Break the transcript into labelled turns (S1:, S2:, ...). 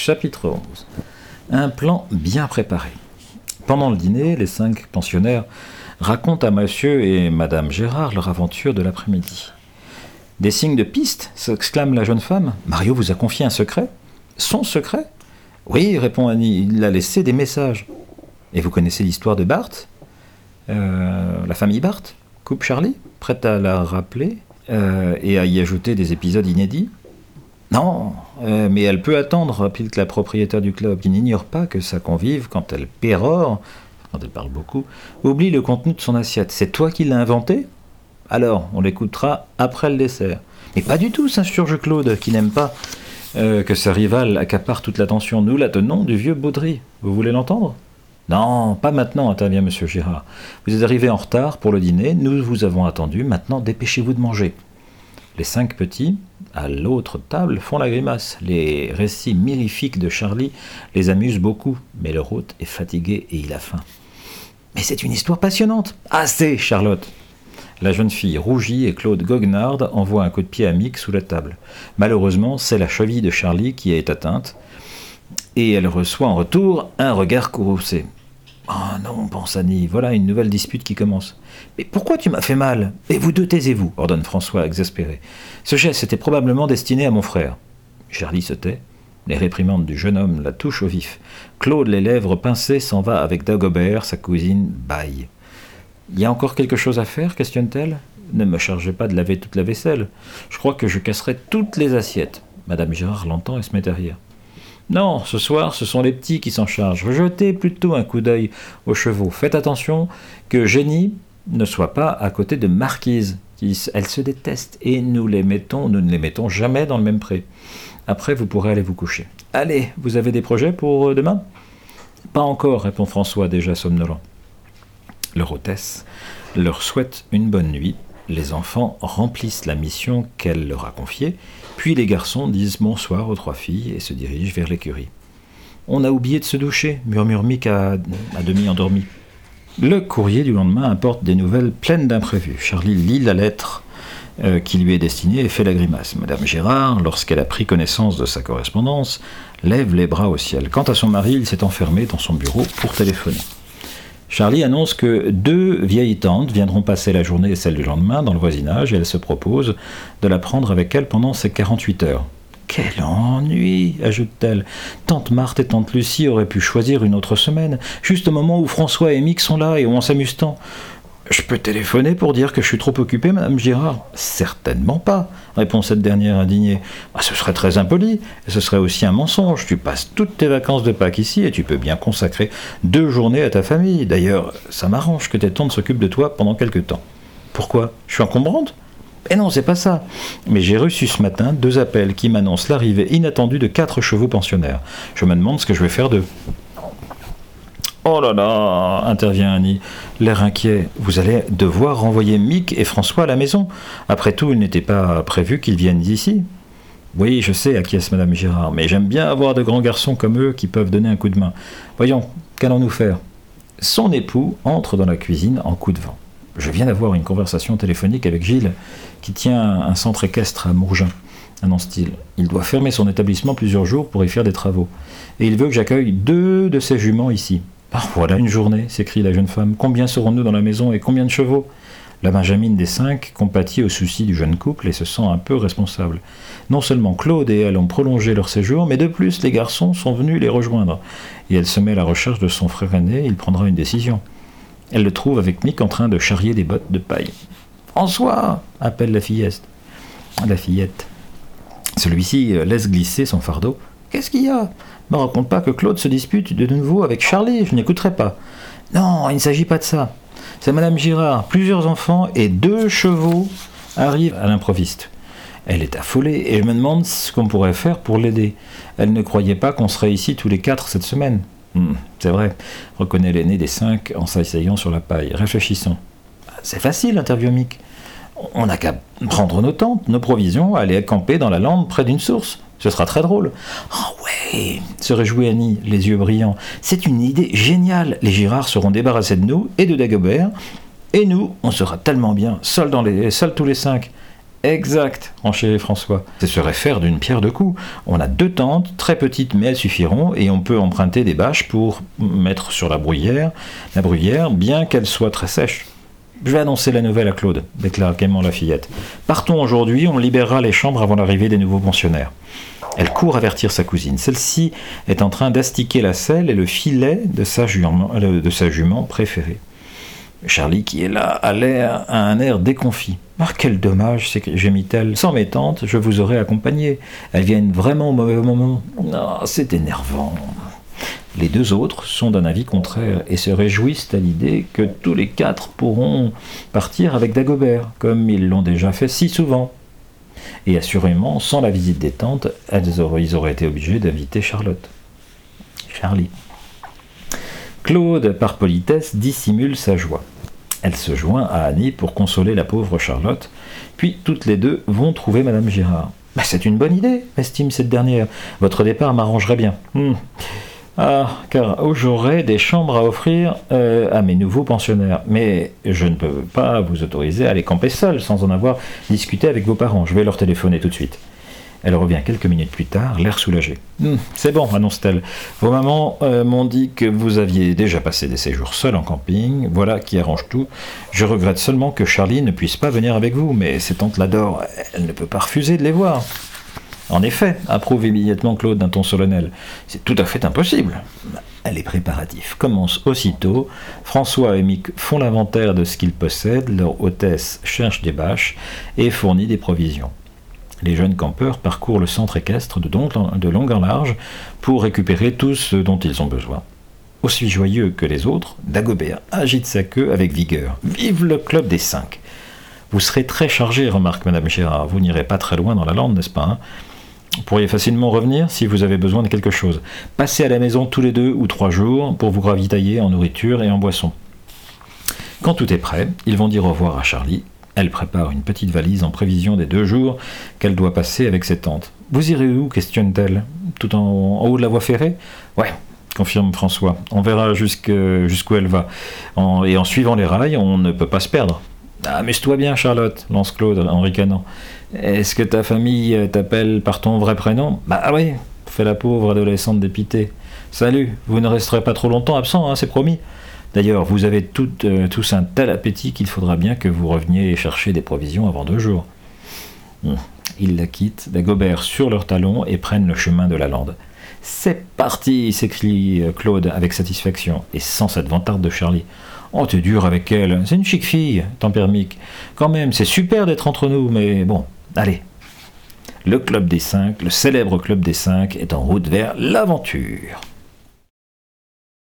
S1: Chapitre 11 Un plan bien préparé. Pendant le dîner, les cinq pensionnaires racontent à monsieur et madame Gérard leur aventure de l'après-midi. Des signes de piste s'exclame la jeune femme. Mario vous a confié un secret? Son secret? Oui, répond Annie, il a laissé des messages. Et vous connaissez l'histoire de Bart Euh, La famille Bart Coupe Charlie? Prête à la rappeler? Euh, et à y ajouter des épisodes inédits? Non, euh, mais elle peut attendre, pilte la propriétaire du club, qui n'ignore pas que sa convive, quand elle pérore, quand elle parle beaucoup, oublie le contenu de son assiette. C'est toi qui l'as inventé? Alors, on l'écoutera après le dessert. Mais pas du tout, s'insurge Claude, qui n'aime pas euh, que sa rivale accapare toute l'attention. Nous la tenons du vieux Baudry. Vous voulez l'entendre? Non, pas maintenant, intervient Monsieur Girard. Vous êtes arrivé en retard pour le dîner, nous vous avons attendu, maintenant dépêchez-vous de manger. Les cinq petits, à l'autre table, font la grimace. Les récits mirifiques de Charlie les amusent beaucoup, mais leur hôte est fatigué et il a faim. Mais c'est une histoire passionnante. Assez, Charlotte La jeune fille rougit et Claude Goguenard envoie un coup de pied à Mick sous la table. Malheureusement, c'est la cheville de Charlie qui est atteinte, et elle reçoit en retour un regard courroucé. Ah non, pense Annie, voilà une nouvelle dispute qui commence. Mais pourquoi tu m'as fait mal? Et vous deux, taisez-vous, ordonne François, exaspéré. Ce geste était probablement destiné à mon frère. Charlie se tait. Les réprimandes du jeune homme la touchent au vif. Claude, les lèvres pincées, s'en va avec Dagobert, sa cousine, baille. Y a encore quelque chose à faire? questionne-t-elle. Ne me chargez pas de laver toute la vaisselle. Je crois que je casserai toutes les assiettes. Madame Gérard l'entend et se met à rire. Non, ce soir, ce sont les petits qui s'en chargent. Jetez plutôt un coup d'œil aux chevaux. Faites attention que Génie ne soit pas à côté de Marquise. qui- Elle se déteste et nous les mettons, nous ne les mettons jamais dans le même pré. Après, vous pourrez aller vous coucher. Allez, vous avez des projets pour euh, demain? Pas encore, répond François, déjà somnolent. Leur hôtesse leur souhaite une bonne nuit. Les enfants remplissent la mission qu'elle leur a confiée, puis les garçons disent bonsoir aux trois filles et se dirigent vers l'écurie. On a oublié de se doucher, murmure Mick à, demi endormi. Le courrier du lendemain apporte des nouvelles pleines d'imprévus. Charlie lit la lettre euh, qui lui est destinée et fait la grimace. Madame Gérard, lorsqu'elle a pris connaissance de sa correspondance, lève les bras au ciel. Quant à son mari, il s'est enfermé dans son bureau pour téléphoner. Charlie annonce que deux vieilles tantes viendront passer la journée et celle du lendemain dans le voisinage et elle se propose de la prendre avec elle pendant ces 48 heures. Quel ennui ajoute-t-elle. Tante Marthe et tante Lucie auraient pu choisir une autre semaine, juste au moment où François et Mick sont là et où on s'amuse tant. Je peux téléphoner pour dire que je suis trop occupé, Madame Girard Certainement pas, répond cette dernière indignée. Ah, ce serait très impoli, et ce serait aussi un mensonge. Tu passes toutes tes vacances de Pâques ici et tu peux bien consacrer deux journées à ta famille. D'ailleurs, ça m'arrange que tes tantes s'occupent de toi pendant quelque temps. Pourquoi? Je suis encombrante? Eh non, c'est pas ça. Mais j'ai reçu ce matin deux appels qui m'annoncent l'arrivée inattendue de quatre chevaux pensionnaires. Je me demande ce que je vais faire d'eux. Oh là là, intervient Annie, l'air inquiet. Vous allez devoir renvoyer Mick et François à la maison. Après tout, il n'était pas prévu qu'ils viennent d'ici. Oui, je sais, acquiesce Madame Girard, mais j'aime bien avoir de grands garçons comme eux qui peuvent donner un coup de main. Voyons, qu'allons-nous faire? Son époux entre dans la cuisine en coup de vent. Je viens d'avoir une conversation téléphonique avec Gilles, qui tient un centre équestre à Mourgin, annonce-t-il. Il doit fermer son établissement plusieurs jours pour y faire des travaux. Et il veut que j'accueille deux de ses juments ici. Voilà une journée, s'écrie la jeune femme. Combien serons-nous dans la maison et combien de chevaux? La Benjamine des cinq compatit aux soucis du jeune couple et se sent un peu responsable. Non seulement Claude et elle ont prolongé leur séjour, mais de plus les garçons sont venus les rejoindre. Et elle se met à la recherche de son frère aîné, il prendra une décision. Elle le trouve avec Mick en train de charrier des bottes de paille. François appelle la fillette. La fillette. Celui-ci euh, laisse glisser son fardeau. Qu'est-ce qu'il y a? Ne me raconte pas que Claude se dispute de nouveau avec Charlie, je n'écouterai pas. Non, il ne s'agit pas de ça. C'est Madame Girard, plusieurs enfants et deux chevaux arrivent à l'improviste. Elle est affolée et je me demande ce qu'on pourrait faire pour l'aider. Elle ne croyait pas qu'on serait ici tous les quatre cette semaine. Hmm, c'est vrai, reconnaît l'aîné des cinq en s'asseyant sur la paille. Réfléchissons. C'est facile, interview Mick. On n'a qu'à prendre nos tentes, nos provisions, aller camper dans la lande près d'une source. Ce sera très drôle. Ah ouais, se réjouit Annie, les yeux brillants. C'est une idée géniale. Les Girards seront débarrassés de nous et de Dagobert. Et nous, on sera tellement bien, seuls, dans les, seuls tous les cinq. Exact, enchérit François. Ce serait faire d'une pierre deux coups. On a deux tentes, très petites mais elles suffiront, et on peut emprunter des bâches pour mettre sur la bruyère, la bruyère, bien qu'elle soit très sèche. Je vais annoncer la nouvelle à Claude, déclare gaiement la fillette. Partons aujourd'hui, on libérera les chambres avant l'arrivée des nouveaux pensionnaires. Elle court avertir sa cousine. Celle-ci est en train d'astiquer la selle et le filet de sa jument, euh, jument préférée. Charlie, qui est là, a l'air à un air déconfit. Ah, quel dommage, gémit-elle. Sans mes tantes, je vous aurais accompagné. Elles viennent vraiment au mauvais moment. C'est énervant. Les deux autres sont d'un avis contraire et se réjouissent à l'idée que tous les quatre pourront partir avec Dagobert, comme ils l'ont déjà fait si souvent. Et assurément, sans la visite des tantes, ils auraient été obligés d'inviter Charlotte. Charlie. Claude, par politesse, dissimule sa joie. Elle se joint à Annie pour consoler la pauvre Charlotte, puis toutes les deux vont trouver Madame Girard. Bah, c'est une bonne idée, estime cette dernière. Votre départ m'arrangerait bien. Hmm. Ah, car j'aurai des chambres à offrir euh, à mes nouveaux pensionnaires. Mais je ne peux pas vous autoriser à aller camper seul sans en avoir discuté avec vos parents. Je vais leur téléphoner tout de suite. Elle revient quelques minutes plus tard, l'air soulagé. Hmm, c'est bon, annonce-t-elle. Vos mamans euh, m'ont dit que vous aviez déjà passé des séjours seuls en camping. Voilà qui arrange tout. Je regrette seulement que Charlie ne puisse pas venir avec vous, mais ses tantes l'adorent. Elle ne peut pas refuser de les voir. En effet, approuve immédiatement Claude d'un ton solennel. C'est tout à fait impossible. Les préparatifs commencent aussitôt. François et Mick font l'inventaire de ce qu'ils possèdent, leur hôtesse cherche des bâches et fournit des provisions. Les jeunes campeurs parcourent le centre équestre de, de long en large pour récupérer tout ce dont ils ont besoin. Aussi joyeux que les autres, Dagobert agite sa queue avec vigueur. Vive le club des cinq Vous serez très chargé, remarque Madame Gérard. Vous n'irez pas très loin dans la lande, n'est-ce pas hein? Vous pourriez facilement revenir si vous avez besoin de quelque chose. Passez à la maison tous les deux ou trois jours pour vous ravitailler en nourriture et en boisson. Quand tout est prêt, ils vont dire au revoir à Charlie elle prépare une petite valise en prévision des deux jours qu'elle doit passer avec ses tantes. Vous irez où questionne-t-elle. Tout en, haut de la voie ferrée? Ouais, confirme François. On verra jusqu'où elle va. et en suivant les rails, on ne peut pas se perdre. Amuse-toi bien, Charlotte, lance Claude en ricanant. Est-ce que ta famille t'appelle par ton vrai prénom? Bah oui, fait la pauvre adolescente dépitée. Salut, vous ne resterez pas trop longtemps absent, hein, c'est promis. D'ailleurs, vous avez euh, tous un tel appétit qu'il faudra bien que vous reveniez chercher des provisions avant deux jours. Hum, ils la quittent, Dagobert sur leurs talons et prennent le chemin de la lande. C'est parti s'écrie euh, Claude avec satisfaction, et sans cette vantarde de Charlie. Oh, t'es dur avec elle, c'est une chic fille, Mick. Quand même, c'est super d'être entre nous, mais bon, allez. Le club des cinq, le célèbre club des cinq, est en route vers l'aventure.